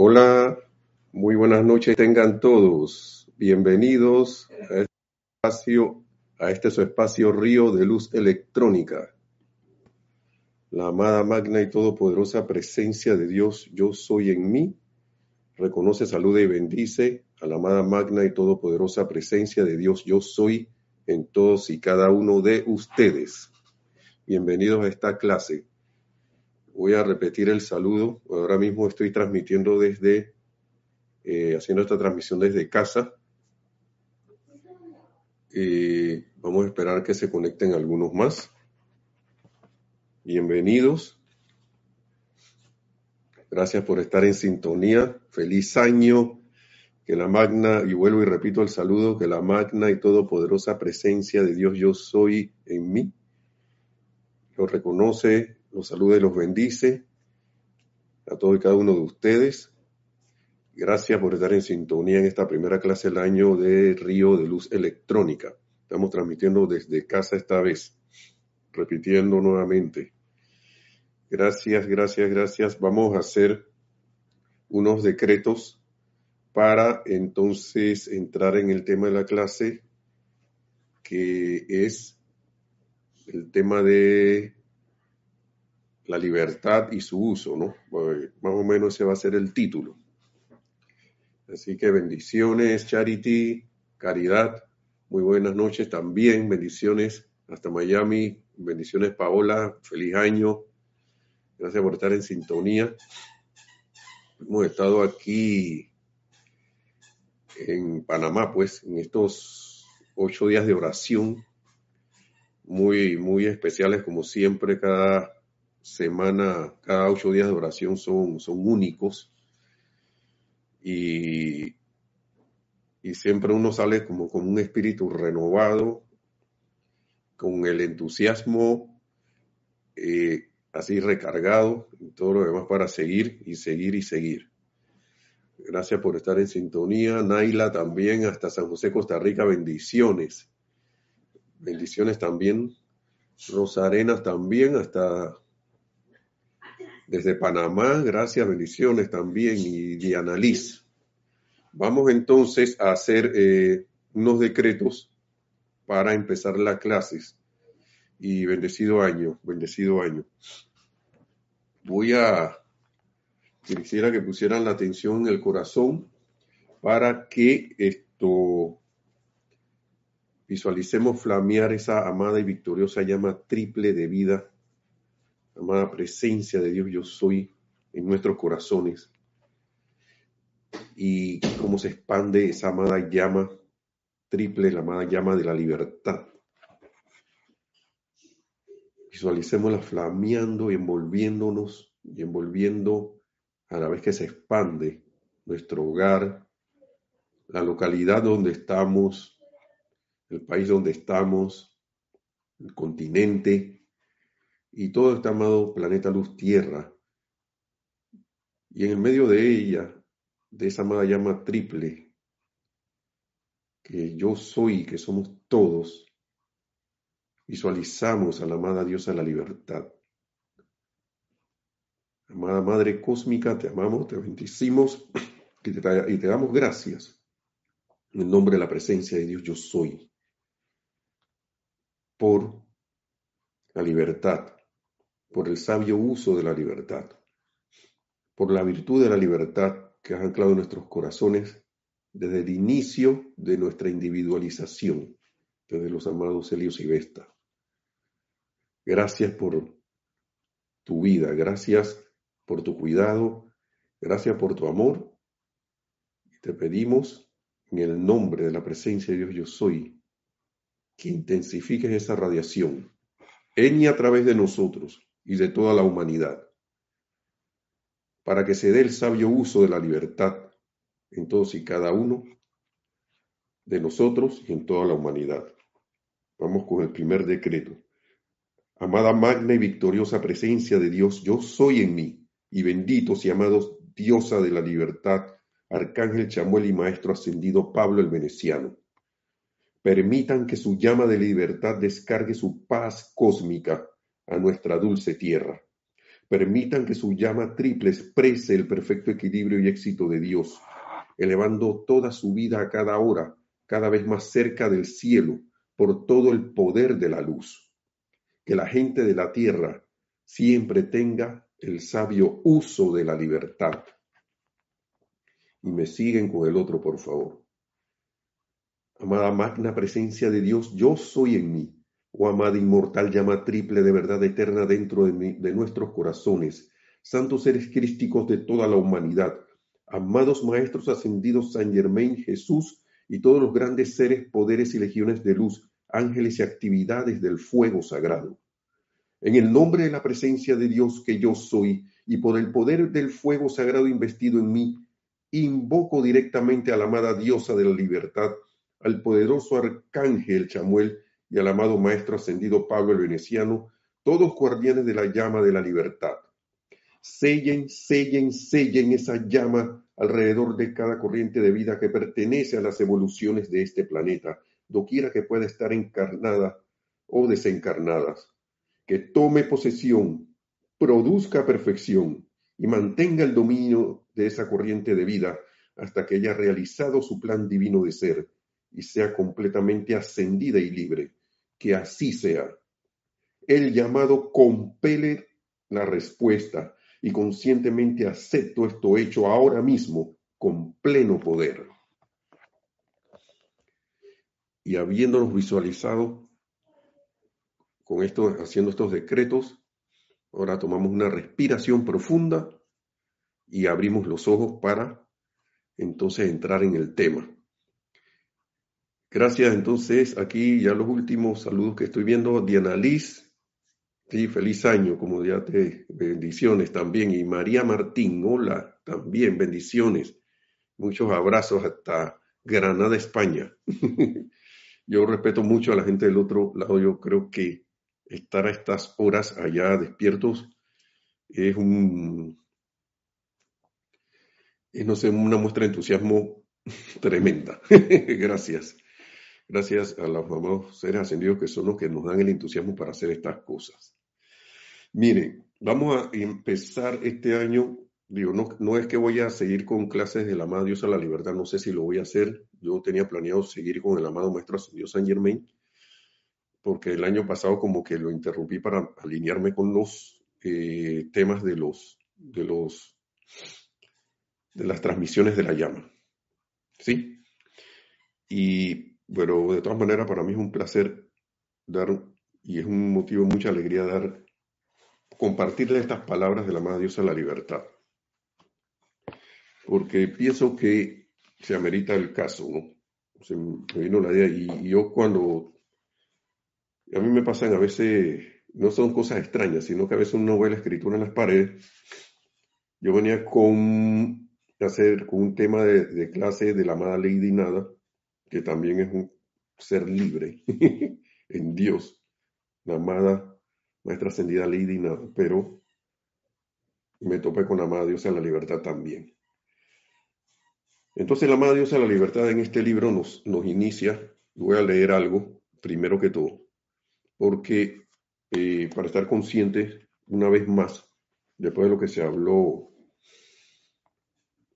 Hola, muy buenas noches tengan todos. Bienvenidos a este espacio, a este su espacio Río de Luz Electrónica. La amada magna y todopoderosa presencia de Dios, yo soy en mí, reconoce, saluda y bendice a la amada magna y todopoderosa presencia de Dios, yo soy en todos y cada uno de ustedes. Bienvenidos a esta clase. Voy a repetir el saludo. Ahora mismo estoy transmitiendo desde, eh, haciendo esta transmisión desde casa. Y vamos a esperar que se conecten algunos más. Bienvenidos. Gracias por estar en sintonía. Feliz año. Que la magna, y vuelvo y repito el saludo, que la magna y todopoderosa presencia de Dios yo soy en mí. Lo reconoce, los saluda y los bendice. A todos y cada uno de ustedes. Gracias por estar en sintonía en esta primera clase del año de Río de Luz Electrónica. Estamos transmitiendo desde casa esta vez. Repitiendo nuevamente. Gracias, gracias, gracias. Vamos a hacer unos decretos para entonces entrar en el tema de la clase, que es el tema de la libertad y su uso, ¿no? más o menos ese va a ser el título. Así que bendiciones, Charity, Caridad, muy buenas noches también, bendiciones hasta Miami, bendiciones Paola, feliz año, gracias por estar en sintonía. Hemos estado aquí en Panamá, pues, en estos ocho días de oración, muy, muy especiales como siempre, cada semana, cada ocho días de oración son, son únicos. Y, y siempre uno sale como con un espíritu renovado, con el entusiasmo eh, así recargado y todo lo demás para seguir y seguir y seguir. Gracias por estar en sintonía. Naila también, hasta San José, Costa Rica, bendiciones. Bendiciones también. Rosarenas también, hasta desde Panamá, gracias, bendiciones también. Y Diana Liz. Vamos entonces a hacer eh, unos decretos para empezar las clases. Y bendecido año, bendecido año. Voy a quisiera que pusieran la atención en el corazón para que esto visualicemos flamear esa amada y victoriosa llama triple de vida, amada presencia de Dios yo soy en nuestros corazones y cómo se expande esa amada llama triple, la amada llama de la libertad. Visualicémosla flameando y envolviéndonos y envolviendo a la vez que se expande nuestro hogar, la localidad donde estamos, el país donde estamos, el continente y todo este amado planeta luz tierra. Y en el medio de ella, de esa amada llama triple, que yo soy, que somos todos, visualizamos a la amada diosa de la libertad. Amada Madre Cósmica, te amamos, te bendecimos y te, y te damos gracias. En nombre de la presencia de Dios yo soy. Por la libertad, por el sabio uso de la libertad, por la virtud de la libertad que has anclado en nuestros corazones desde el inicio de nuestra individualización, desde los amados Helios y Vesta. Gracias por tu vida, gracias por tu cuidado, gracias por tu amor. Te pedimos en el nombre de la presencia de Dios yo soy, que intensifiques esa radiación en y a través de nosotros y de toda la humanidad, para que se dé el sabio uso de la libertad en todos y cada uno de nosotros y en toda la humanidad. Vamos con el primer decreto. Amada magna y victoriosa presencia de Dios, yo soy en mí y benditos y amados diosa de la libertad, Arcángel Chamuel y Maestro Ascendido Pablo el Veneciano. Permitan que su llama de libertad descargue su paz cósmica a nuestra dulce tierra. permitan que su llama triple exprese el perfecto equilibrio y éxito de Dios, elevando toda su vida a cada hora, cada vez más cerca del cielo, por todo el poder de la luz. Que la gente de la tierra siempre tenga el sabio uso de la libertad. Y me siguen con el otro, por favor. Amada magna presencia de Dios, yo soy en mí. Oh amada inmortal llama triple de verdad eterna dentro de, nuestros corazones. Santos seres crísticos de toda la humanidad. Amados maestros ascendidos San Germain, Jesús y todos los grandes seres, poderes y legiones de luz, ángeles y actividades del fuego sagrado. En el nombre de la presencia de Dios que yo soy y por el poder del fuego sagrado investido en mí, invoco directamente a la amada diosa de la libertad, al poderoso arcángel Chamuel y al amado maestro ascendido Pablo el Veneciano, todos guardianes de la llama de la libertad. Sellen, sellen, sellen esa llama alrededor de cada corriente de vida que pertenece a las evoluciones de este planeta, doquiera que pueda estar encarnada o desencarnadas que tome posesión, produzca perfección y mantenga el dominio de esa corriente de vida hasta que haya realizado su plan divino de ser y sea completamente ascendida y libre. Que así sea. El llamado compele la respuesta y conscientemente acepto esto hecho ahora mismo con pleno poder. Y habiéndonos visualizado con esto, haciendo estos decretos, ahora tomamos una respiración profunda y abrimos los ojos para entonces entrar en el tema. Gracias, entonces, aquí ya los últimos saludos que estoy viendo, Diana Liz, sí, feliz año, como ya te, bendiciones también, y María Martín, hola, también, bendiciones, muchos abrazos hasta Granada, España. yo respeto mucho a la gente del otro lado, yo creo que estar a estas horas allá despiertos es un, es, no sé, una muestra de entusiasmo tremenda. Gracias. Gracias a los amados seres ascendidos que son los que nos dan el entusiasmo para hacer estas cosas. Miren, vamos a empezar este año. Digo, no, es que voy a seguir con clases del amado Dios a la libertad, no sé si lo voy a hacer. Yo tenía planeado seguir con el amado Maestro Ascendido San Germain, porque el año pasado como que lo interrumpí para alinearme con los eh, temas de los, de los, de las transmisiones de la llama. ¿Sí? Y bueno, de todas maneras para mí es un placer dar, y es un motivo de mucha alegría dar, compartirle estas palabras de la Madre Diosa la libertad. Porque pienso que se amerita el caso, ¿no? Se me vino la idea y yo cuando a mí me pasan a veces, no son cosas extrañas, sino que a veces uno ve la escritura en las paredes. Yo venía con, hacer, con un tema de, clase de la amada Lady Nada, que también es un ser libre en Dios, la amada Maestra Ascendida Lady Nada, pero me topé con la amada Diosa de la libertad también. Entonces la amada Diosa de la libertad en este libro nos, nos inicia, voy a leer algo, primero que todo porque eh, para estar conscientes, una vez más, después de lo que se habló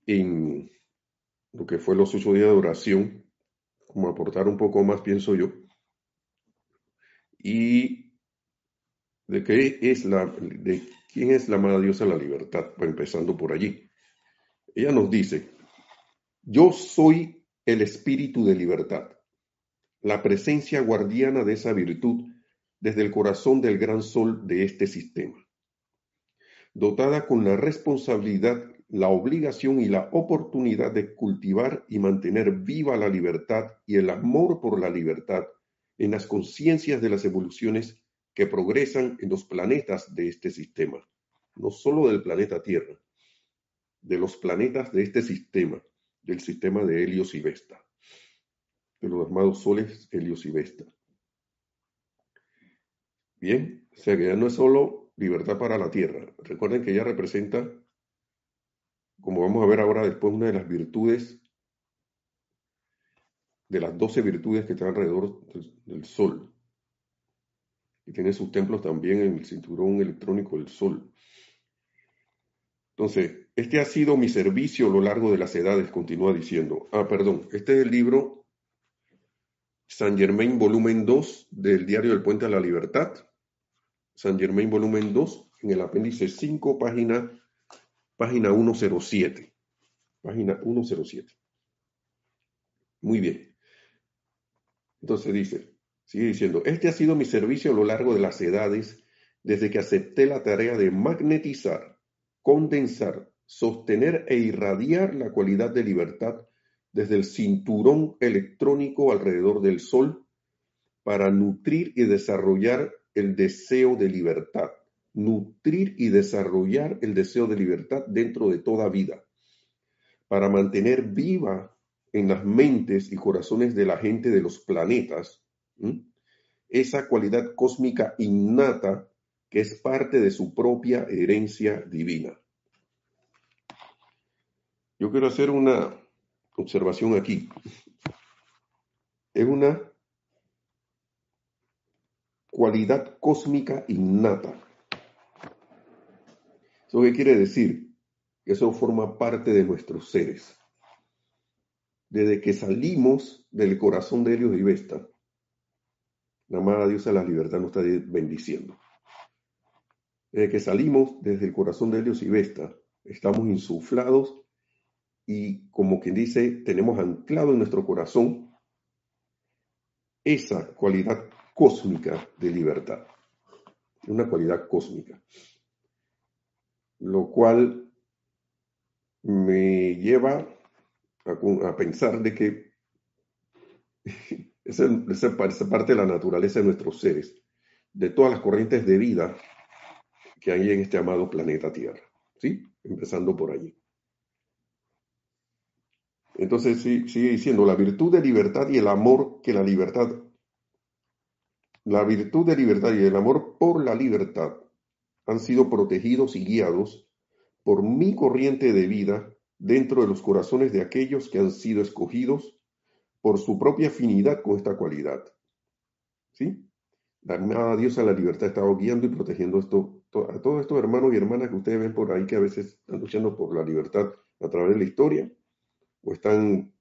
en lo que fue los ocho días de oración, como aportar un poco más, pienso yo, y de qué es la, de quién es la amada diosa la libertad, empezando por allí. Ella nos dice, yo soy el espíritu de libertad, la presencia guardiana de esa virtud desde el corazón del gran sol de este sistema, dotada con la responsabilidad, la obligación y la oportunidad de cultivar y mantener viva la libertad y el amor por la libertad en las conciencias de las evoluciones que progresan en los planetas de este sistema, no solo del planeta Tierra, de los planetas de este sistema, del sistema de Helios y Vesta, de los armados soles Helios y Vesta. Bien, o sea que ya no es solo libertad para la tierra. Recuerden que ella representa, como vamos a ver ahora después, una de las virtudes, de las doce virtudes que están alrededor del, Sol. Y tiene sus templos también en el cinturón electrónico del Sol. Entonces, este ha sido mi servicio a lo largo de las edades, continúa diciendo. Ah, perdón, este es el libro San Germain, volumen 2 del Diario del Puente a la Libertad. San Germain, volumen 2, en el apéndice 5, página, página 107. Página 107. Muy bien. Entonces dice, sigue diciendo, este ha sido mi servicio a lo largo de las edades desde que acepté la tarea de magnetizar, condensar, sostener e irradiar la cualidad de libertad desde el cinturón electrónico alrededor del Sol para nutrir y desarrollar el deseo de libertad. Nutrir y desarrollar el deseo de libertad dentro de toda vida. Para mantener viva en las mentes y corazones de la gente de los planetas esa cualidad cósmica innata que es parte de su propia herencia divina. Yo quiero hacer una observación aquí. Es una cualidad cósmica innata. ¿Eso qué quiere decir? Que eso forma parte de nuestros seres. Desde que salimos del corazón de Helios y Vesta, la amada Dios a la libertad nos está bendiciendo. Desde que salimos desde el corazón de Helios y Vesta, estamos insuflados y como quien dice, tenemos anclado en nuestro corazón esa cualidad cósmica de libertad, una cualidad cósmica, lo cual me lleva a, pensar de que esa, esa parte de la naturaleza de nuestros seres, de todas las corrientes de vida que hay en este amado planeta Tierra, ¿sí? Empezando por allí. Entonces sigue diciendo, la virtud de libertad y el amor que la libertad, la virtud de libertad y el amor por la libertad han sido protegidos y guiados por mi corriente de vida dentro de los corazones de aquellos que han sido escogidos por su propia afinidad con esta cualidad. ¿Sí? La amada diosa la libertad ha estado guiando y protegiendo a todos estos hermanos y hermanas que ustedes ven por ahí que a veces están luchando por la libertad a través de la historia o están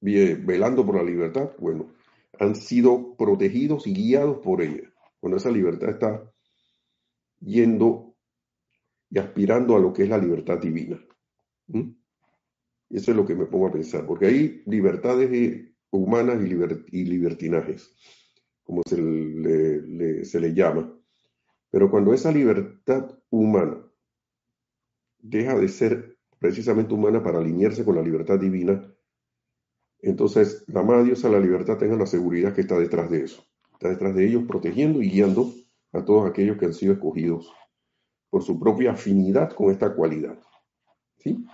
velando por la libertad, bueno, han sido protegidos y guiados por ella. Cuando esa libertad está yendo y aspirando a lo que es la libertad divina. Y eso es lo que me pongo a pensar, porque hay libertades humanas y, libertinajes, como se se le llama. Pero cuando esa libertad humana deja de ser precisamente humana para alinearse con la libertad divina, entonces la amada diosa la libertad tenga la seguridad que está detrás de eso. Está detrás de ellos protegiendo y guiando a todos aquellos que han sido escogidos por su propia afinidad con esta cualidad. ¿Sí?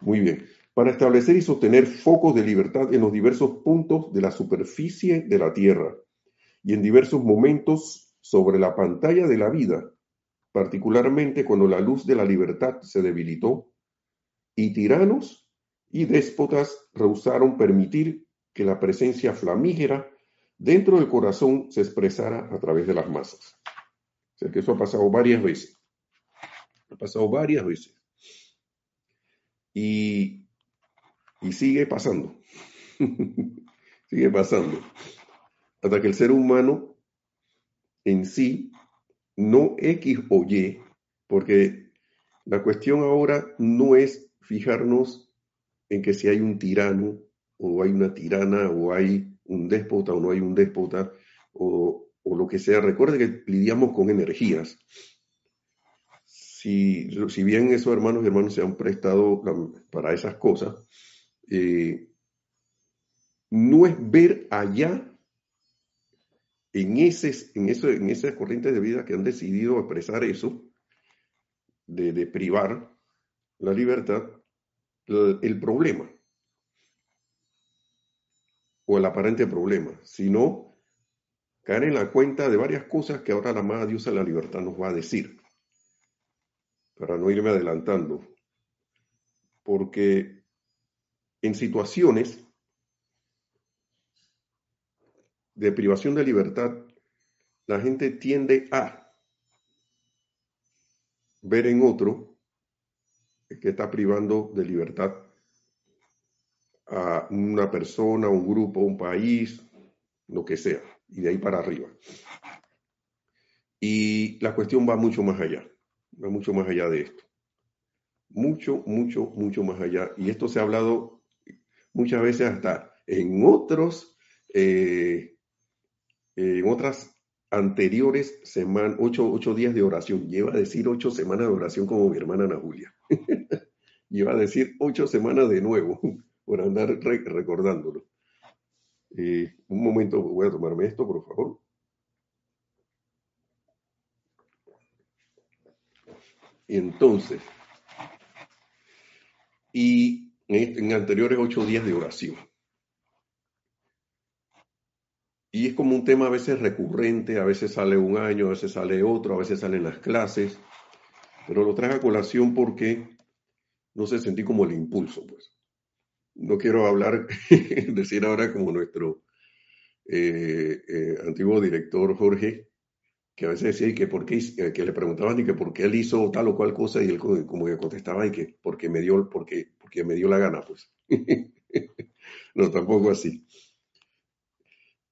Muy bien. Para establecer y sostener focos de libertad en los diversos puntos de la superficie de la Tierra y en diversos momentos sobre la pantalla de la vida, particularmente cuando la luz de la libertad se debilitó y tiranos y déspotas rehusaron permitir que la presencia flamígera dentro del corazón se expresara a través de las masas. O sea que eso ha pasado varias veces. Ha pasado varias veces. Y, y sigue pasando. sigue pasando. Hasta que el ser humano en sí, no X o Y, porque la cuestión ahora no es fijarnos en que si hay un tirano o hay una tirana o hay un déspota o no hay un déspota o, lo que sea. Recuerde que lidiamos con energías. Si, si bien esos hermanos y hermanos se han prestado para esas cosas, eh, no es ver allá en, ese, en, eso, en esas corrientes de vida que han decidido expresar eso, de privar la libertad, el problema el aparente problema, sino caer en la cuenta de varias cosas que ahora la amada Dios en la libertad nos va a decir, para no irme adelantando, porque en situaciones de privación de libertad, la gente tiende a ver en otro que está privando de libertad a una persona, un grupo, un país, lo que sea, y de ahí para arriba. Y la cuestión va mucho más allá, va mucho más allá de esto. Mucho, mucho, mucho más allá. Y esto se ha hablado muchas veces hasta en otros, eh, en otras anteriores semanas, ocho, ocho, días de oración. Lleva a decir ocho semanas de oración como mi hermana Ana Julia. Lleva a decir ocho semanas de nuevo por andar recordándolo. Eh, un momento, voy a tomarme esto, por favor. Entonces, y en, anteriores ocho días de oración. Y es como un tema a veces recurrente, a veces sale un año, a veces sale otro, a veces salen las clases, pero lo traje a colación porque no sé, sentí como el impulso, pues no quiero hablar, decir ahora como nuestro eh, eh, antiguo director Jorge, que a veces decía que, por qué, eh, que le preguntaban y que por qué él hizo tal o cual cosa y él como que contestaba y que porque me dio, porque, porque me dio la gana, pues. no, tampoco así.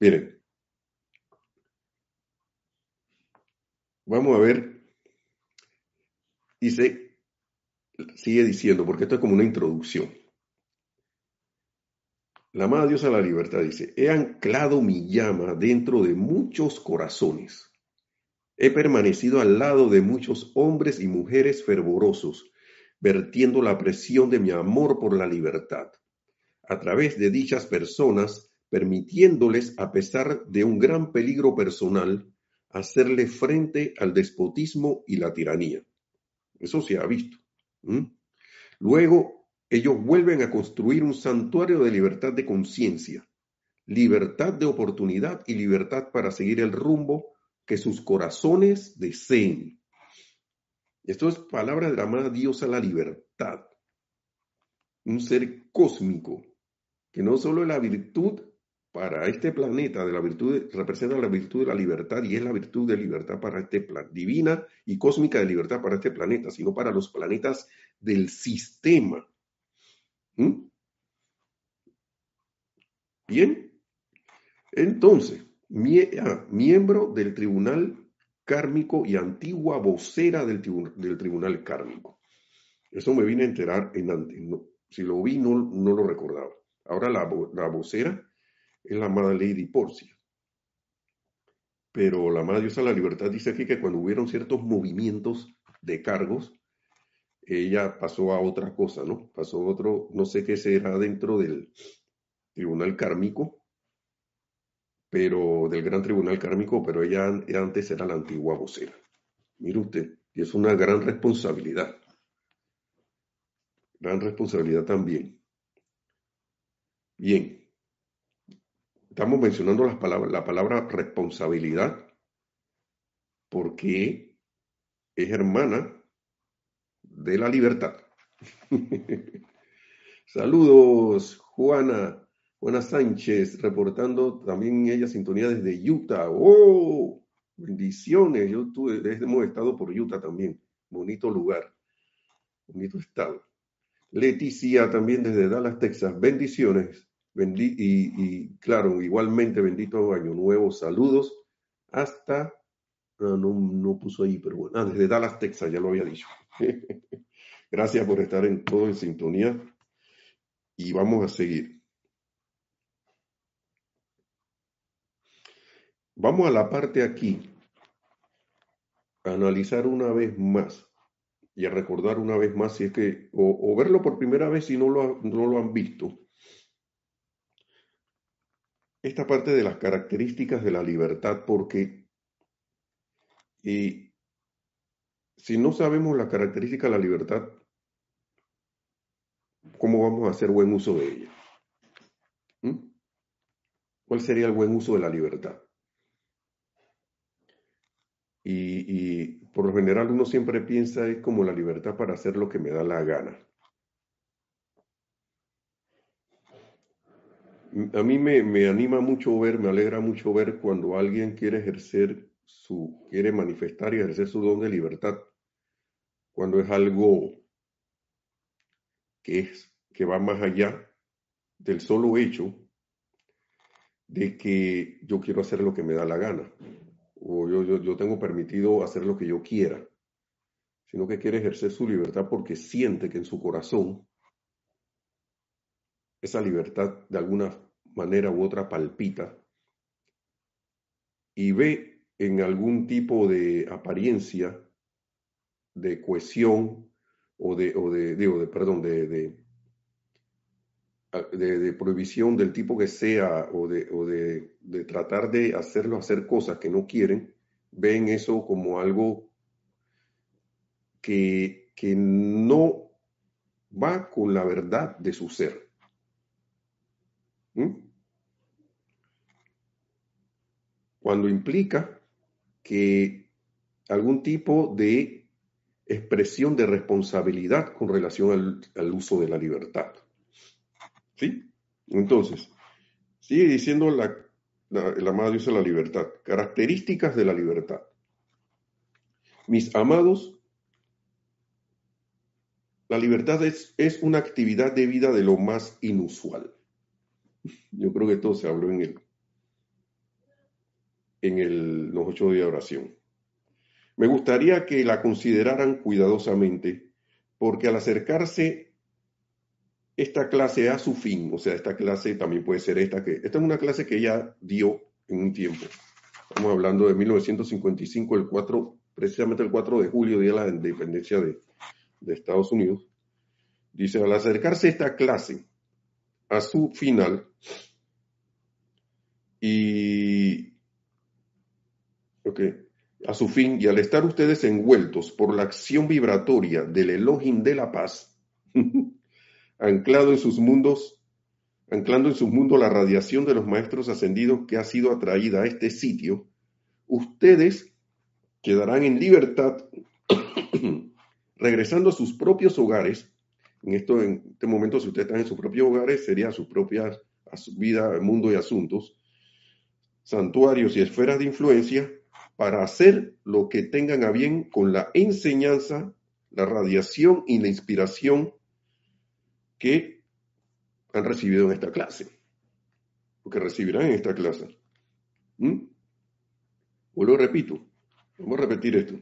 Miren, vamos a ver, dice, sigue diciendo, porque esto es como una introducción. La amada diosa la libertad dice, he anclado mi llama dentro de muchos corazones. He permanecido al lado de muchos hombres y mujeres fervorosos, vertiendo la presión de mi amor por la libertad. A través de dichas personas, permitiéndoles, a pesar de un gran peligro personal, hacerle frente al despotismo y la tiranía. Eso se ha visto. Luego ellos vuelven a construir un santuario de libertad de conciencia, libertad de oportunidad y libertad para seguir el rumbo que sus corazones deseen. Esto es palabra de la amada diosa la libertad. Un ser cósmico que no solo es la virtud para este planeta, de la virtud representa la virtud de la libertad y es la virtud de libertad para este planeta, divina y cósmica de libertad para este planeta, sino para los planetas del sistema ¿Mm? Bien, entonces, ah, miembro del tribunal kármico y antigua vocera del, tribunal kármico. Eso me vine a enterar en antes. si lo vi, no, no lo recordaba. Ahora la, la, vocera es la amada Lady Porcia. Pero la amada diosa de la libertad dice aquí que cuando hubieron ciertos movimientos de cargos, ella pasó a otra cosa, ¿no? Pasó a otro, no sé qué será dentro del tribunal kármico, pero del gran tribunal kármico, pero ella antes era la antigua vocera. Mire usted, y es una gran responsabilidad. Gran responsabilidad también. Bien. Estamos mencionando las palabras, la palabra responsabilidad porque es hermana de la libertad. Saludos, Juana, Juana Sánchez, reportando también ella sintonía desde Utah. ¡Oh! Bendiciones. Yo tuve, hemos estado por Utah también. Bonito lugar, bonito estado. Leticia también desde Dallas, Texas. Bendiciones. y, claro, igualmente bendito año nuevo. Saludos hasta, no, no, no puso ahí, pero bueno, ah, desde Dallas, Texas, ya lo había dicho. Gracias por estar en todo en sintonía y vamos a seguir. Vamos a la parte aquí, a analizar una vez más y a recordar una vez más si es que, o, verlo por primera vez si no lo, no lo han visto. Esta parte de las características de la libertad, porque y si no sabemos la característica de la libertad, ¿cómo vamos a hacer buen uso de ella? ¿Mm? ¿Cuál sería el buen uso de la libertad? Y, por lo general uno siempre piensa es como la libertad para hacer lo que me da la gana. A mí me, me anima mucho ver, me alegra mucho ver cuando alguien quiere ejercer su, quiere manifestar y ejercer su don de libertad cuando es algo que es que va más allá del solo hecho de que yo quiero hacer lo que me da la gana, o yo, yo, yo tengo permitido hacer lo que yo quiera, sino que quiere ejercer su libertad porque siente que en su corazón esa libertad de alguna manera u otra palpita y ve en algún tipo de apariencia de cohesión o de, o de, de perdón, de, de, prohibición del tipo que sea o, de, o de tratar de hacerlo hacer cosas que no quieren, ven eso como algo que, que no va con la verdad de su ser. ¿Mm? Cuando implica que algún tipo de expresión de responsabilidad con relación al, uso de la libertad. ¿Sí? Entonces, sigue diciendo la, la, el amado Dios de la libertad. Características de la libertad. Mis amados, la libertad es, es una actividad de vida de lo más inusual. Yo creo que todo se habló en el, en el, los ocho días de oración. Me gustaría que la consideraran cuidadosamente, porque al acercarse esta clase a su fin, o sea, esta clase también puede ser esta que, esta es una clase que ella dio en un tiempo. Estamos hablando de 1955, el 4, precisamente el 4 de julio, día de la independencia de, de Estados Unidos. Dice, al acercarse esta clase a su final, y okay, a su fin, y al estar ustedes envueltos por la acción vibratoria del Elohim de la paz, anclado en sus mundos, anclando en sus mundos la radiación de los maestros ascendidos que ha sido atraída a este sitio, ustedes quedarán en libertad, regresando a sus propios hogares. En, esto, en este momento, si ustedes están en sus propios hogares, sería a sus propias a su vida, mundo y asuntos, santuarios y esferas de influencia para hacer lo que tengan a bien con la enseñanza, la radiación y la inspiración que han recibido en esta clase, o que recibirán en esta clase. ¿Mm? lo repito, vamos a repetir esto.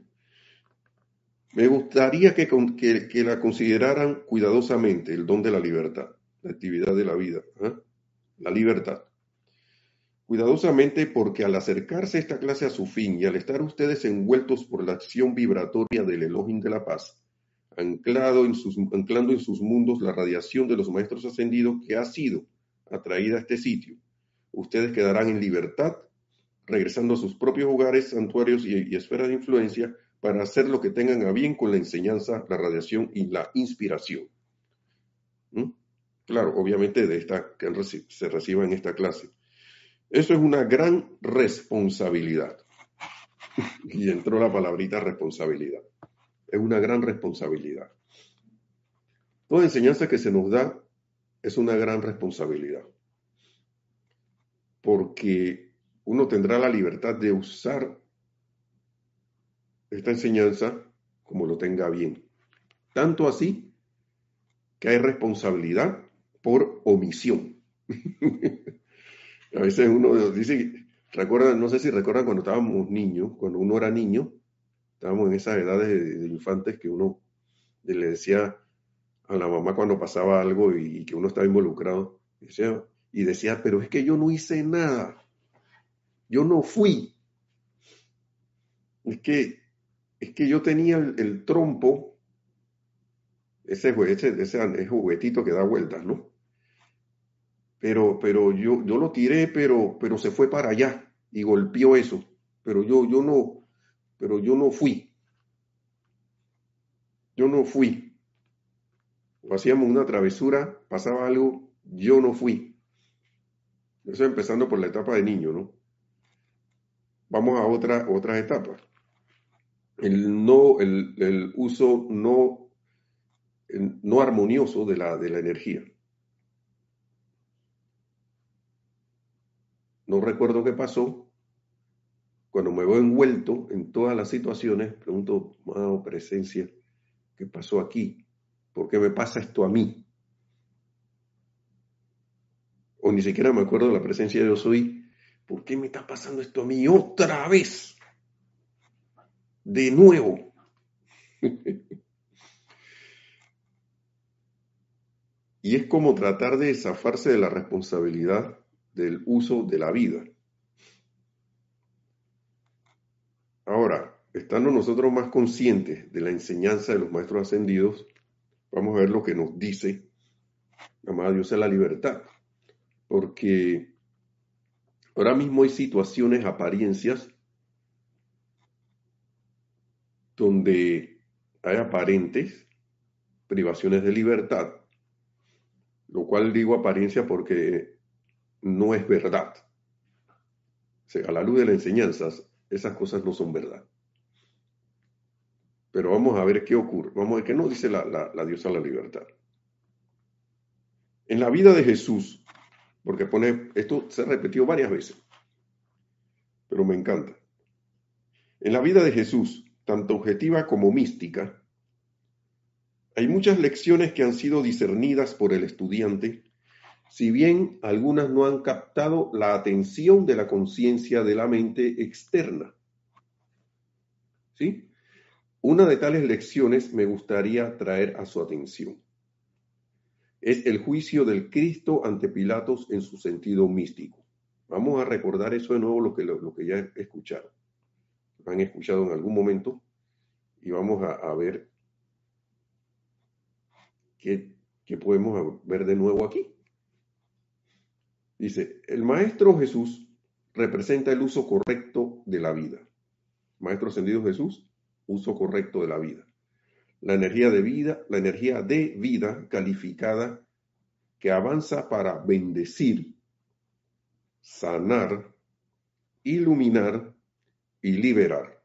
Me gustaría que, que, la consideraran cuidadosamente el don de la libertad, la actividad de la vida, ¿eh? la libertad cuidadosamente porque al acercarse esta clase a su fin y al estar ustedes envueltos por la acción vibratoria del Elohim de la paz, anclado en sus, anclando en sus mundos la radiación de los maestros ascendidos que ha sido atraída a este sitio, ustedes quedarán en libertad, regresando a sus propios hogares, santuarios y, esferas de influencia para hacer lo que tengan a bien con la enseñanza, la radiación y la inspiración. ¿Mm? Claro, obviamente de esta que se reciba en esta clase. Eso es una gran responsabilidad. Y entró la palabrita responsabilidad. Es una gran responsabilidad. Toda enseñanza que se nos da es una gran responsabilidad. Porque uno tendrá la libertad de usar esta enseñanza como lo tenga bien. Tanto así que hay responsabilidad por omisión. A veces uno dice, recuerda, no sé si recuerdan cuando estábamos niños, cuando uno era niño, estábamos en esas edades de, infantes que uno le decía a la mamá cuando pasaba algo y, que uno estaba involucrado, y decía, y decía, pero es que yo no hice nada, yo no fui. Es que, es que yo tenía el, trompo, ese, ese, ese juguetito que da vueltas, ¿no? Pero, pero yo, yo lo tiré, pero, pero se fue para allá y golpeó eso. Pero yo, yo no, pero yo no fui. Yo no fui. Hacíamos una travesura, pasaba algo, yo no fui. Eso empezando por la etapa de niño, ¿no? Vamos a otra, otras etapas. El, no, el, el uso no, no armonioso de la, de la energía. no recuerdo qué pasó. Cuando me veo envuelto en todas las situaciones, pregunto, amado presencia, ¿qué pasó aquí? ¿Por qué me pasa esto a mí? O ni siquiera me acuerdo de la presencia de yo soy, ¿por qué me está pasando esto a mí otra vez? De nuevo. y es como tratar de zafarse de la responsabilidad del uso de la vida. Ahora, estando nosotros más conscientes de la enseñanza de los maestros ascendidos, vamos a ver lo que nos dice, amada Dios, es la libertad. Porque ahora mismo hay situaciones, apariencias, donde hay aparentes privaciones de libertad, lo cual digo apariencia porque no es verdad. A la luz de las enseñanzas, esas cosas no son verdad. Pero vamos a ver qué ocurre. Vamos a ver qué nos dice la, la, diosa la libertad. En la vida de Jesús, porque pone, esto se ha repetido varias veces, pero me encanta. En la vida de Jesús, tanto objetiva como mística, hay muchas lecciones que han sido discernidas por el estudiante, si bien algunas no han captado la atención de la conciencia de la mente externa. ¿Sí? Una de tales lecciones me gustaría traer a su atención. Es el juicio del Cristo ante Pilatos en su sentido místico. Vamos a recordar eso de nuevo, lo que, lo, que ya he escuchado. Lo han escuchado en algún momento y vamos a, ver qué, qué podemos ver de nuevo aquí. Dice, el Maestro Jesús representa el uso correcto de la vida. Maestro ascendido Jesús uso correcto de la vida. La energía de vida, la energía de vida calificada que avanza para bendecir, sanar, iluminar y liberar.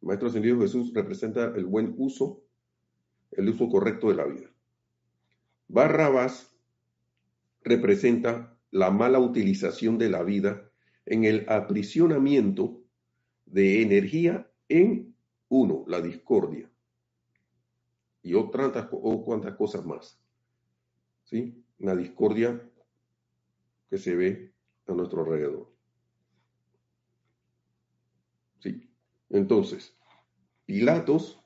Maestro Ascendido Jesús representa el buen uso, el uso correcto de la vida. Barrabás representa la mala utilización de la vida en el aprisionamiento de energía en uno, la discordia. Y otras o cuantas cosas más. ¿Sí? La discordia que se ve a nuestro alrededor. ¿Sí? Entonces, Pilatos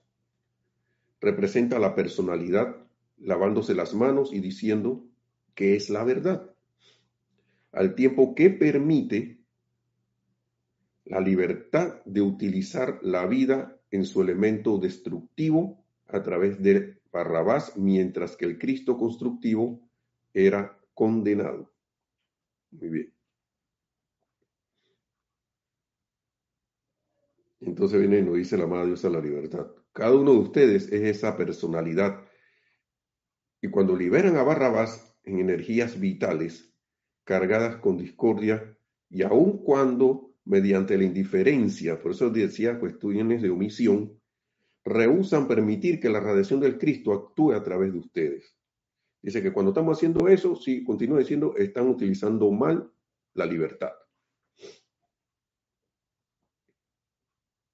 representa la personalidad lavándose las manos y diciendo que es la verdad, al tiempo que permite la libertad de utilizar la vida en su elemento destructivo a través de Barrabás, mientras que el Cristo constructivo era condenado. Muy bien. Entonces viene y nos dice la Dios a la libertad. Cada uno de ustedes es esa personalidad. Y cuando liberan a Barrabás en energías vitales, cargadas con discordia, y aun cuando mediante la indiferencia, por eso decía cuestiones de omisión, rehusan permitir que la radiación del Cristo actúe a través de ustedes. Dice que cuando estamos haciendo eso, sí, continúa diciendo, están utilizando mal la libertad.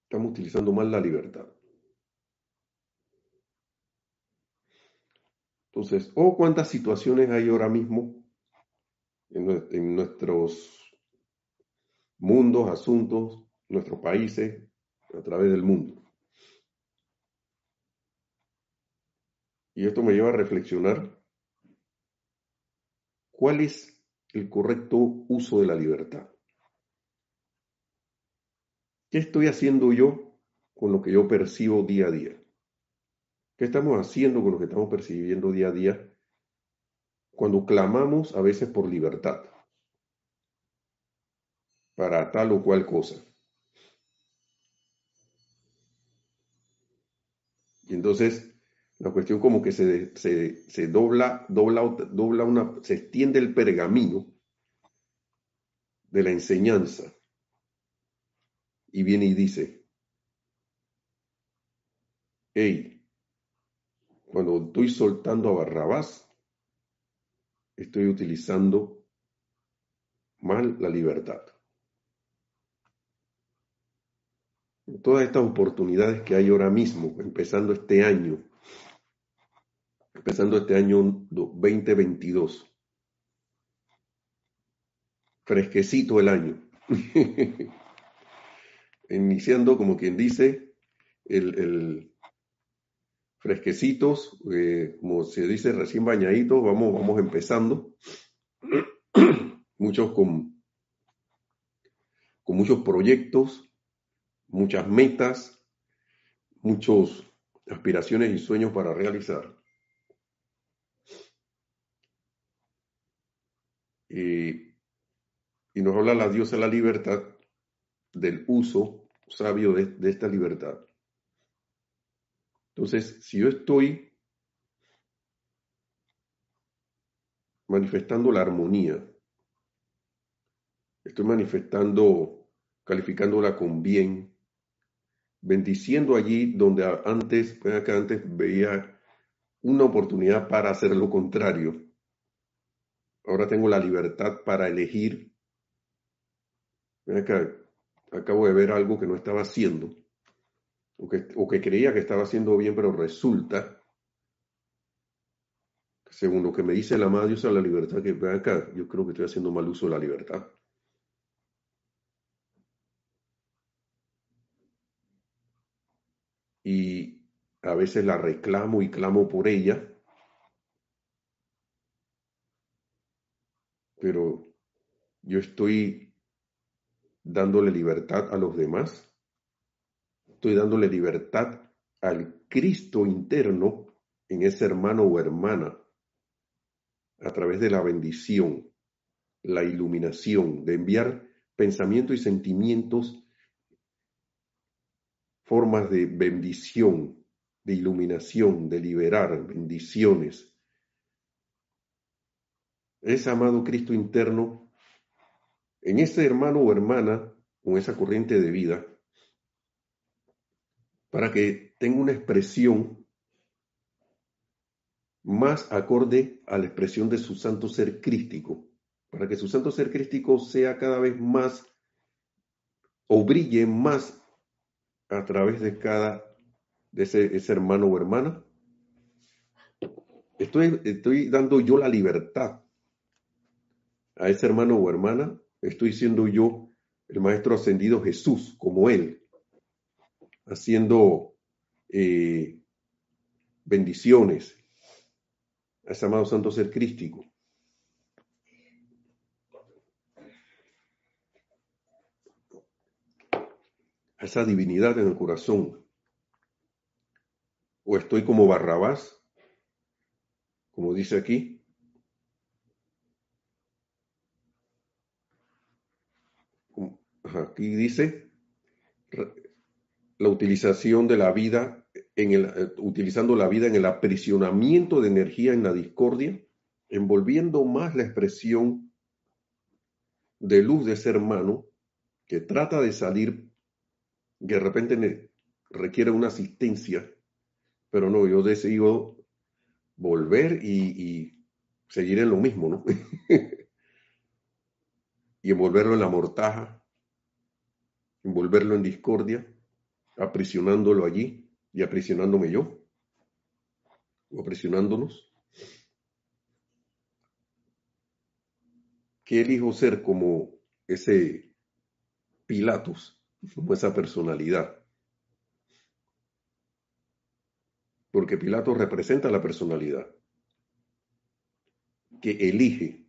Estamos utilizando mal la libertad. Entonces, oh, cuántas situaciones hay ahora mismo en, nuestros mundos, asuntos, nuestros países, a través del mundo. Y esto me lleva a reflexionar cuál es el correcto uso de la libertad. ¿Qué estoy haciendo yo con lo que yo percibo día a día? ¿Qué estamos haciendo con lo que estamos percibiendo día a día cuando clamamos a veces por libertad? para tal o cual cosa. Y entonces la cuestión como que se, se, dobla, dobla, dobla una, se extiende el pergamino de la enseñanza y viene y dice, hey, cuando estoy soltando a Barrabás, estoy utilizando mal la libertad. todas estas oportunidades que hay ahora mismo, empezando este año, empezando este año 2022, fresquecito el año. Iniciando, como quien dice, el, fresquecitos, eh, como se dice, recién bañaditos, vamos, vamos empezando. Muchos con, con muchos proyectos, muchas metas, muchas aspiraciones y sueños para realizar. y nos habla la diosa de la libertad del uso sabio de, esta libertad. Entonces, si yo estoy manifestando la armonía, estoy manifestando, calificándola con bien, bendiciendo allí donde antes, que antes veía una oportunidad para hacer lo contrario. Ahora tengo la libertad para elegir. acabo de ver algo que no estaba haciendo, o que, o que creía que estaba haciendo bien, pero resulta, según lo que me dice la madre, usa la libertad, que ve acá, yo creo que estoy haciendo mal uso de la libertad. y a veces la reclamo y clamo por ella, pero yo estoy dándole libertad a los demás, estoy dándole libertad al Cristo interno en ese hermano o hermana a través de la bendición, la iluminación, de enviar pensamientos y sentimientos formas de bendición, de iluminación, de liberar bendiciones. Es amado Cristo interno en ese hermano o hermana con esa corriente de vida para que tenga una expresión más acorde a la expresión de su santo ser crístico, para que su santo ser crístico sea cada vez más o brille más a través de cada, de ese, hermano o hermana. Estoy, estoy dando yo la libertad a ese hermano o hermana. Estoy siendo yo el Maestro Ascendido Jesús, como Él, haciendo eh, bendiciones a ese amado Santo Ser Crístico. esa divinidad en el corazón. O estoy como Barrabás, como dice aquí. Aquí dice la utilización de la vida en el, eh, utilizando la vida en el aprisionamiento de energía en la discordia, envolviendo más la expresión de luz de ese hermano que trata de salir que de repente requiere una asistencia, pero no, yo decido volver y, seguir en lo mismo, ¿no? y envolverlo en la mortaja, envolverlo en discordia, aprisionándolo allí y aprisionándome yo, o aprisionándonos. ¿Qué elijo ser como ese Pilatos como esa personalidad. Porque Pilato representa la personalidad que elige.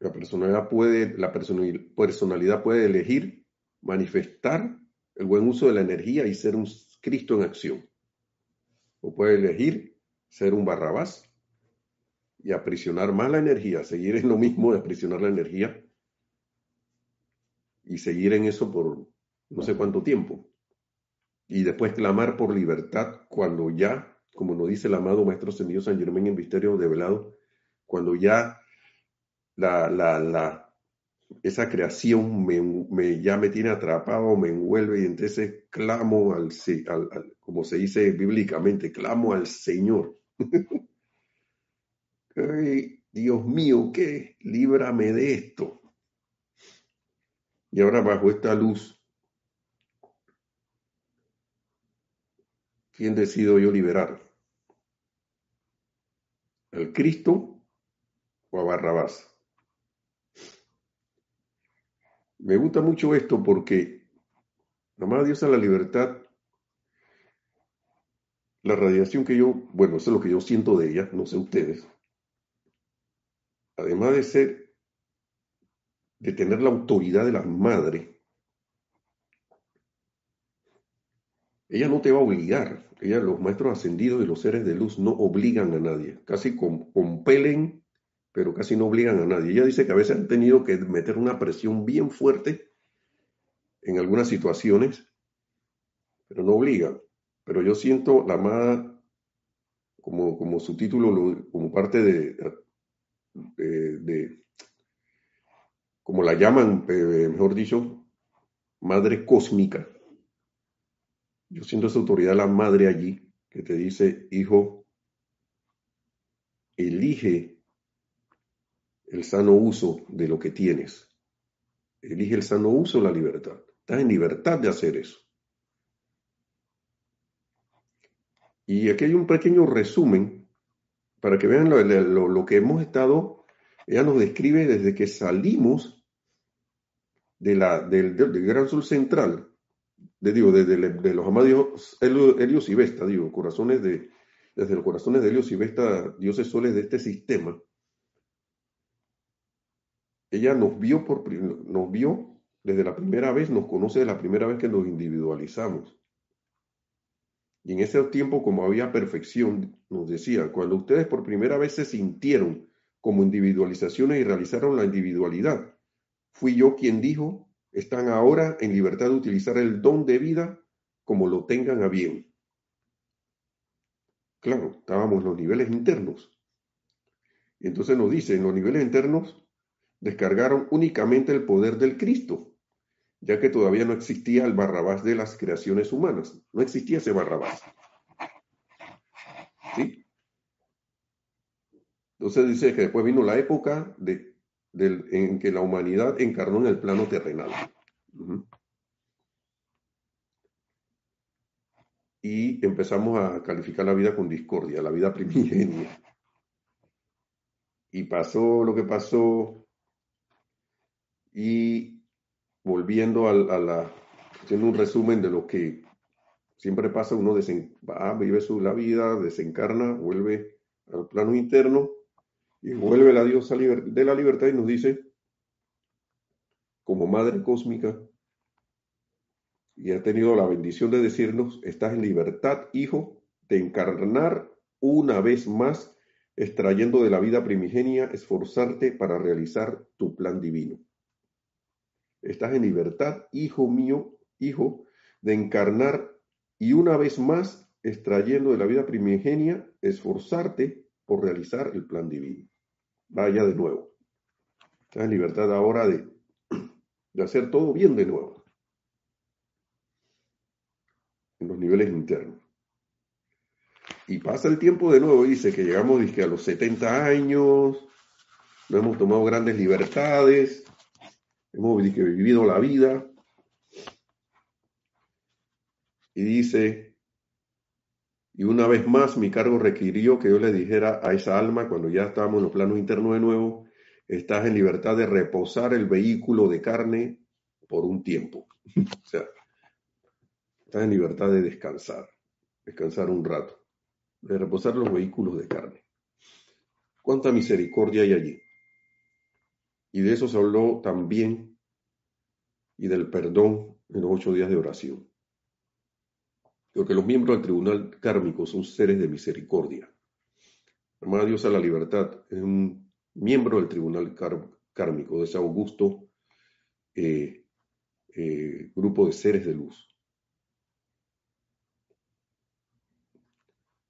La personalidad puede, la personalidad puede elegir manifestar el buen uso de la energía y ser un Cristo en acción. O puede elegir ser un Barrabás y aprisionar más la energía, seguir en lo mismo de aprisionar la energía y seguir en eso por no sé cuánto tiempo. Y después clamar por libertad cuando ya, como nos dice el amado Maestro Ascendido San Germán en Misterio de Velado, cuando ya la, la, la, esa creación me, ya me tiene atrapado, me envuelve y entonces clamo al, al como se dice bíblicamente, clamo al Señor. Dios mío, ¿qué? Líbrame de esto. Y ahora bajo esta luz, ¿quién decido yo liberar? al Cristo o a Barrabás. Me gusta mucho esto porque Madre Dios a la libertad, la radiación que yo, bueno, eso es lo que yo siento de ella, no sé ustedes, además de ser, de tener la autoridad de la madre, ella no te va a obligar. Ella, los maestros ascendidos y los seres de luz no obligan a nadie, casi compelen pero casi no obligan a nadie. Ella dice que a veces han tenido que meter una presión bien fuerte en algunas situaciones, pero no obligan. Pero yo siento la amada como, como su título, como parte de, de, como la llaman, eh, mejor dicho, madre cósmica. Yo siento esa autoridad, la madre allí, que te dice, hijo, elige el sano uso de lo que tienes. Elige el sano uso la libertad. Estás en libertad de hacer eso. Y aquí hay un pequeño resumen para que vean lo, que hemos estado, ella nos describe desde que salimos de la, del, Gran Sol Central, de, digo, de, de, los amados Helios y Vesta, digo, corazones de, desde los corazones de Helios y Vesta, dioses soles de este sistema, ella nos vio, por, nos vio desde la primera vez, nos conoce de la primera vez que nos individualizamos. Y en ese tiempo, como había perfección, nos decía, cuando ustedes por primera vez se sintieron como individualizaciones y realizaron la individualidad, fui yo quien dijo, están ahora en libertad de utilizar el don de vida como lo tengan a bien. Claro, estábamos en los niveles internos. Y entonces nos dice, en los niveles internos descargaron únicamente el poder del Cristo, ya que todavía no existía el Barrabás de las creaciones humanas. No existía ese Barrabás. ¿Sí? Entonces dice que después vino la época de, en que la humanidad encarnó en el plano terrenal. Y empezamos a calificar la vida con discordia, la vida primigenia. Y pasó lo que pasó, y volviendo a, la, haciendo un resumen de lo que siempre pasa, uno va, vive su, la vida, desencarna, vuelve al plano interno y vuelve la diosa de la libertad y nos dice, como madre cósmica, y ha tenido la bendición de decirnos, estás en libertad, hijo, de encarnar una vez más, extrayendo de la vida primigenia, esforzarte para realizar tu plan divino. Estás en libertad, hijo mío, hijo, de encarnar y una vez más, extrayendo de la vida primigenia, esforzarte por realizar el plan divino. Vaya de nuevo. Estás en libertad ahora de, de hacer todo bien de nuevo. En los niveles internos. Y pasa el tiempo de nuevo, dice que llegamos a los 70 años, no hemos tomado grandes libertades, hemos vivido la vida. Y dice, y una vez más mi cargo requirió que yo le dijera a esa alma, cuando ya estábamos en los planos internos de nuevo, estás en libertad de reposar el vehículo de carne por un tiempo. o sea, estás en libertad de descansar, descansar un rato, de reposar los vehículos de carne. ¿Cuánta misericordia hay allí? Y de eso se habló también y del perdón en los ocho días de oración. Porque los miembros del tribunal kármico son seres de misericordia. Amada Dios a la libertad es un miembro del tribunal kármico, de ese augusto eh, eh, grupo de seres de luz.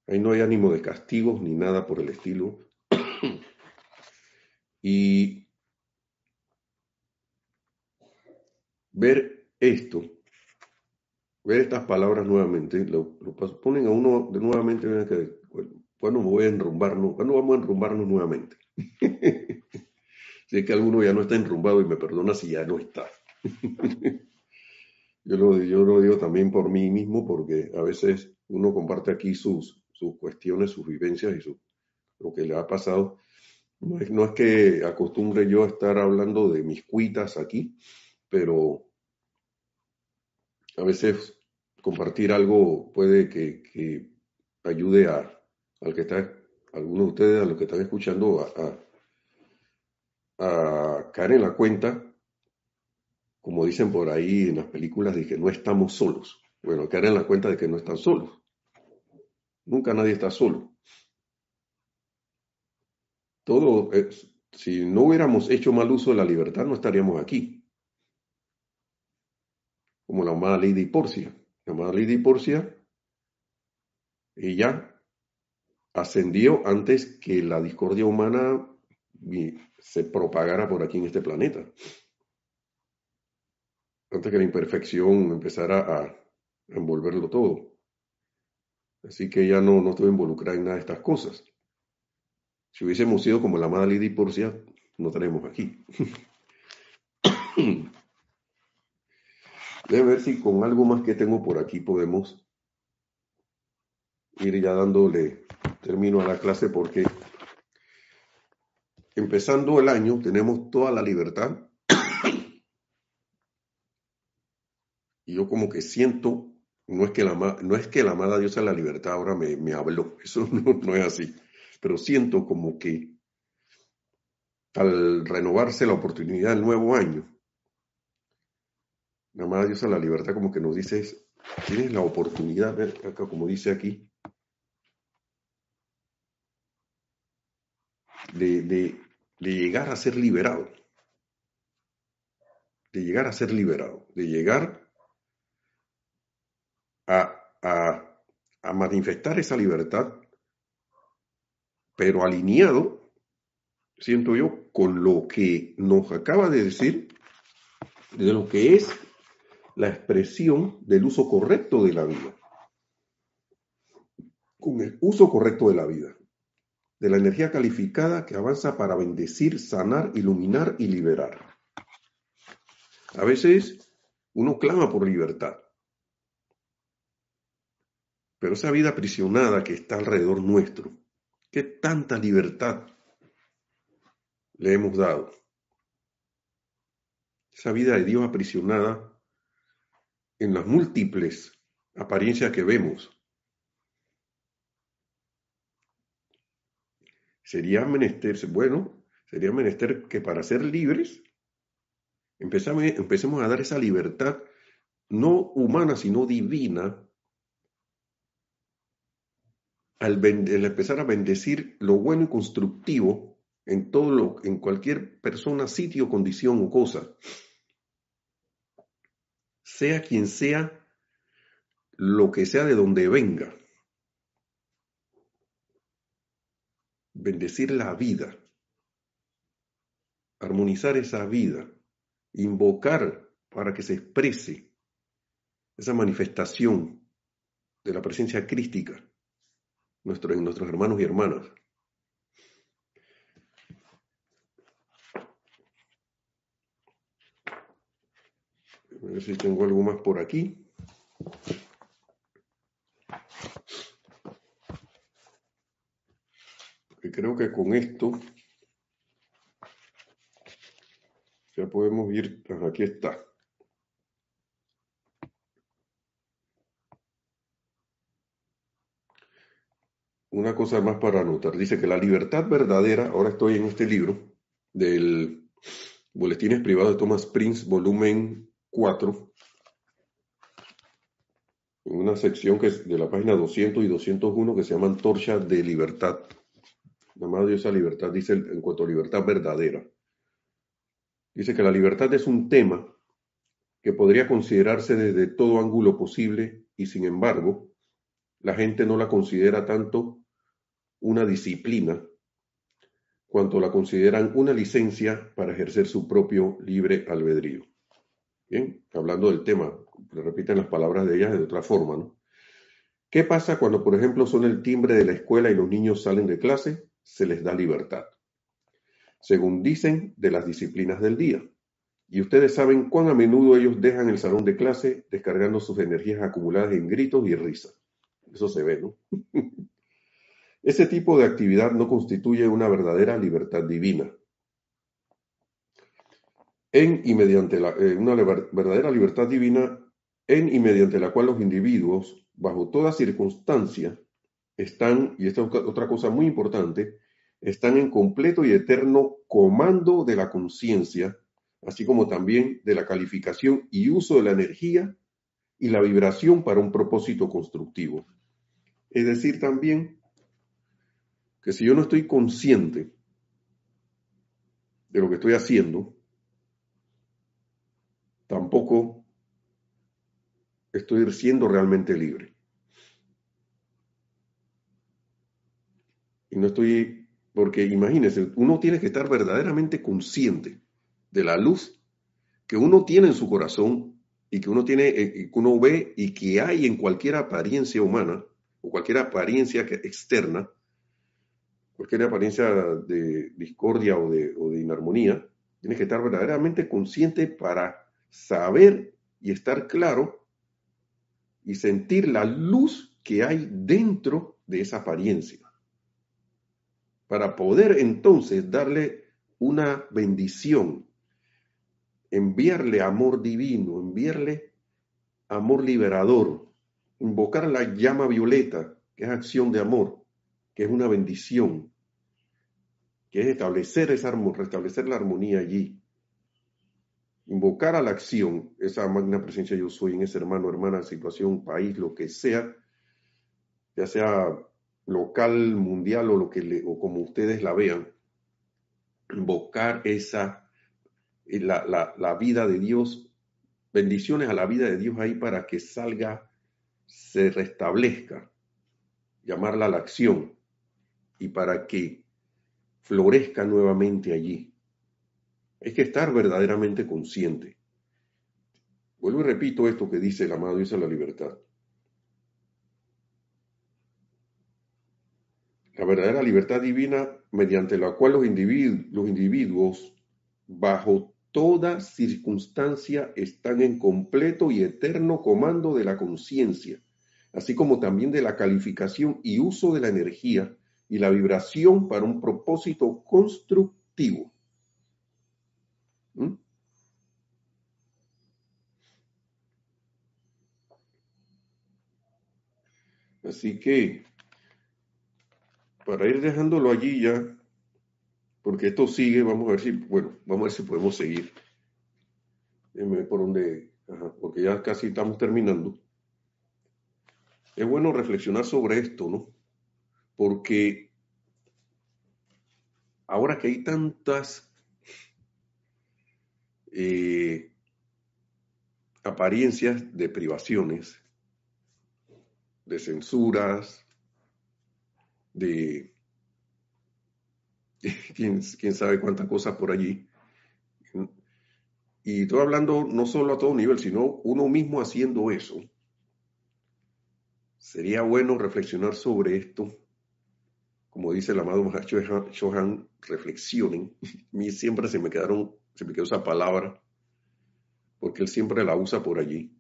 Ahí no hay ánimo de castigos ni nada por el estilo. y ver esto, ver estas palabras nuevamente, lo, ponen a uno de nuevamente, ¿cuándo voy a enrumbarnos? ¿Cuándo vamos a enrumbarnos nuevamente? si es que alguno ya no está enrumbado y me perdona si ya no está. yo, lo, yo lo digo también por mí mismo porque a veces uno comparte aquí sus, sus cuestiones, sus vivencias y sus lo que le ha pasado. No es, no es que acostumbre yo a estar hablando de mis cuitas aquí, pero a veces compartir algo puede que, ayude a, al que está, algunos de ustedes, a los que están escuchando, a, a, caer en la cuenta, como dicen por ahí en las películas, de que no estamos solos. Bueno, caer en la cuenta de que no están solos. Nunca nadie está solo. Todo, si no hubiéramos hecho mal uso de la libertad, no estaríamos aquí. Como la amada Lady Porcia. La amada Lady Porcia, ella ascendió antes que la discordia humana se propagara por aquí en este planeta. Antes que la imperfección empezara a envolverlo todo. Así que ella no, no estuvo involucrada en nada de estas cosas. Si hubiésemos sido como la amada Lady Porcia, no estaríamos aquí. Déjame ver si con algo más que tengo por aquí podemos ir ya dándole término a la clase porque empezando el año tenemos toda la libertad. Y yo como que siento, no es que la, no es que la amada diosa la libertad ahora me, me habló, eso no es así, pero siento como que al renovarse la oportunidad del nuevo año, la amada diosa la libertad como que nos dice, tienes la oportunidad, como dice aquí, de, de, de llegar a ser liberado, de llegar a ser liberado, de llegar a, a, a manifestar esa libertad pero alineado, siento yo, con lo que nos acaba de decir, de lo que es la expresión del uso correcto de la vida. Con el uso correcto de la vida, de la energía calificada que avanza para bendecir, sanar, iluminar y liberar. A veces uno clama por libertad, pero esa vida aprisionada que está alrededor nuestro, ¿Qué tanta libertad le hemos dado? Esa vida de Dios aprisionada en las múltiples apariencias que vemos. Sería menester, bueno, sería menester que para ser libres empecemos a dar esa libertad no humana, sino divina, al, empezar a bendecir lo bueno y constructivo en todo lo, en cualquier persona, sitio, condición o cosa, sea quien sea, lo que sea de donde venga, bendecir la vida, armonizar esa vida, invocar para que se exprese esa manifestación de la presencia crística en nuestros hermanos y hermanas. A ver si tengo algo más por aquí. Y creo que con esto ya podemos ir, aquí está. una cosa más para anotar. Dice que la libertad verdadera, ahora estoy en este libro del Boletines Privados de Thomas Prince, volumen 4, en una sección que es de la página 200 y 201 que se llama Antorcha de Libertad. Nada más esa libertad dice en cuanto a libertad verdadera. Dice que la libertad es un tema que podría considerarse desde todo ángulo posible y sin embargo la gente no la considera tanto una disciplina cuanto la consideran una licencia para ejercer su propio libre albedrío. Bien, hablando del tema, repiten las palabras de ellas de otra forma, ¿no? ¿Qué pasa cuando, por ejemplo, son el timbre de la escuela y los niños salen de clase? Se les da libertad. Según dicen, de las disciplinas del día. Y ustedes saben cuán a menudo ellos dejan el salón de clase descargando sus energías acumuladas en gritos y risas. Eso se ve, ¿no? Ese tipo de actividad no constituye una verdadera libertad divina. En y mediante la, eh, una verdadera libertad divina en y mediante la cual los individuos, bajo toda circunstancia, están, y esta es otra cosa muy importante, están en completo y eterno comando de la conciencia, así como también de la calificación y uso de la energía y la vibración para un propósito constructivo. Es decir, también que si yo no estoy consciente de lo que estoy haciendo, tampoco estoy siendo realmente libre. Y no estoy, porque imagínense, uno tiene que estar verdaderamente consciente de la luz que uno tiene en su corazón y que uno tiene, eh, que uno ve y que hay en cualquier apariencia humana o cualquier apariencia externa, cualquier apariencia de discordia o de, o de inarmonía, tienes que estar verdaderamente consciente para saber y estar claro y sentir la luz que hay dentro de esa apariencia. Para poder entonces darle una bendición, enviarle amor divino, enviarle amor liberador, invocar la llama violeta, que es acción de amor, que es una bendición, que es establecer esa restablecer la armonía allí, invocar a la acción esa magna presencia yo soy en ese hermano, hermana, situación, país, lo que sea, ya sea local, mundial o lo que o como ustedes la vean, invocar esa la, la, la vida de Dios, bendiciones a la vida de Dios ahí para que salga, se restablezca, llamarla a la acción y para que florezca nuevamente allí es que estar verdaderamente consciente. Vuelvo y repito esto que dice el amado Dios de la libertad. La verdadera libertad divina mediante la cual los los individuos bajo toda circunstancia están en completo y eterno comando de la conciencia, así como también de la calificación y uso de la energía y la vibración para un propósito constructivo. ¿Mm? Así que, para ir dejándolo allí ya, porque esto sigue, vamos a ver si, bueno, vamos a ver si podemos seguir. Déjenme por donde, porque ya casi estamos terminando. Es bueno reflexionar sobre esto, ¿no? Porque ahora que hay tantas eh, apariencias de privaciones, de censuras, de quién, sabe cuántas cosas por allí. Y estoy hablando no solo a todo nivel, sino uno mismo haciendo eso. Sería bueno reflexionar sobre esto. Como dice el amado Mahacho Shohan, reflexionen. A mí siempre se me quedaron se me quedó esa palabra, porque él siempre la usa por allí,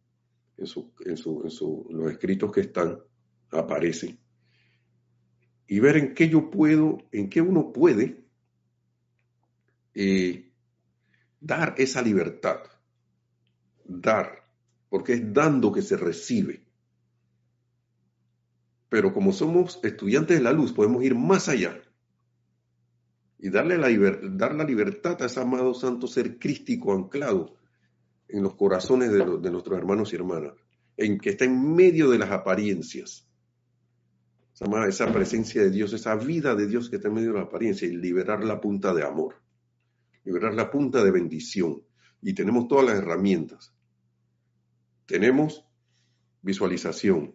en, su, en, su, en, los escritos que están, aparece. Y ver en qué yo puedo, en qué uno puede eh, dar esa libertad. Dar, porque es dando que se recibe. Pero como somos estudiantes de la luz, podemos ir más allá y darle la, dar la libertad a ese amado santo ser crístico anclado en los corazones de, nuestros hermanos y hermanas, en que está en medio de las apariencias. Esa, esa presencia de Dios, esa vida de Dios que está en medio de la apariencia y liberar la punta de amor, liberar la punta de bendición. Y tenemos todas las herramientas. Tenemos visualización,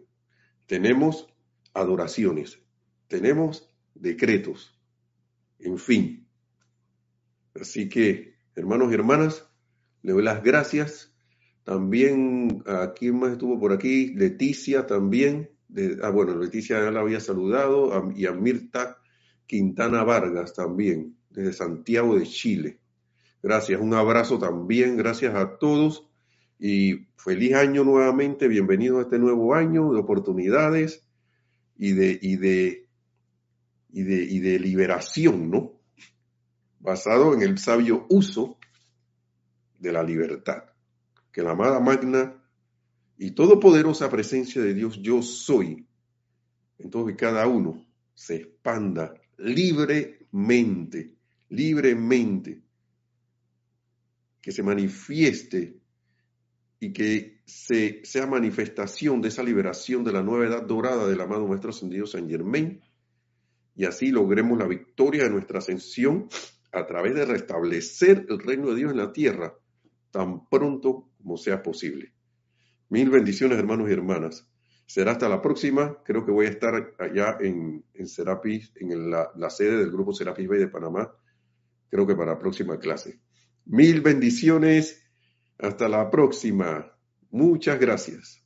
tenemos adoraciones, tenemos decretos, en fin. Así que, hermanos y hermanas, le doy las gracias. También, ¿a quién más estuvo por aquí? Leticia también. ah, bueno, Leticia ya la había saludado. y a Mirta Quintana Vargas también, desde Santiago de Chile. Gracias, un abrazo también. Gracias a todos. Y feliz año nuevamente. Bienvenidos a este nuevo año de oportunidades y de, y de y de, y de liberación, ¿no? Basado en el sabio uso de la libertad. Que la amada magna y todopoderosa presencia de Dios yo soy, en todo y cada uno, se expanda libremente, libremente, que se manifieste y que se, sea manifestación de esa liberación de la nueva edad dorada del amado Maestro Ascendido San Germain, y así logremos la victoria de nuestra ascensión a través de restablecer el reino de Dios en la tierra tan pronto como sea posible. Mil bendiciones, hermanos y hermanas. Será hasta la próxima. Creo que voy a estar allá en, en Serapis, en la, la sede del grupo Serapis Bay de Panamá. Creo que para la próxima clase. Mil bendiciones hasta la próxima. Muchas gracias.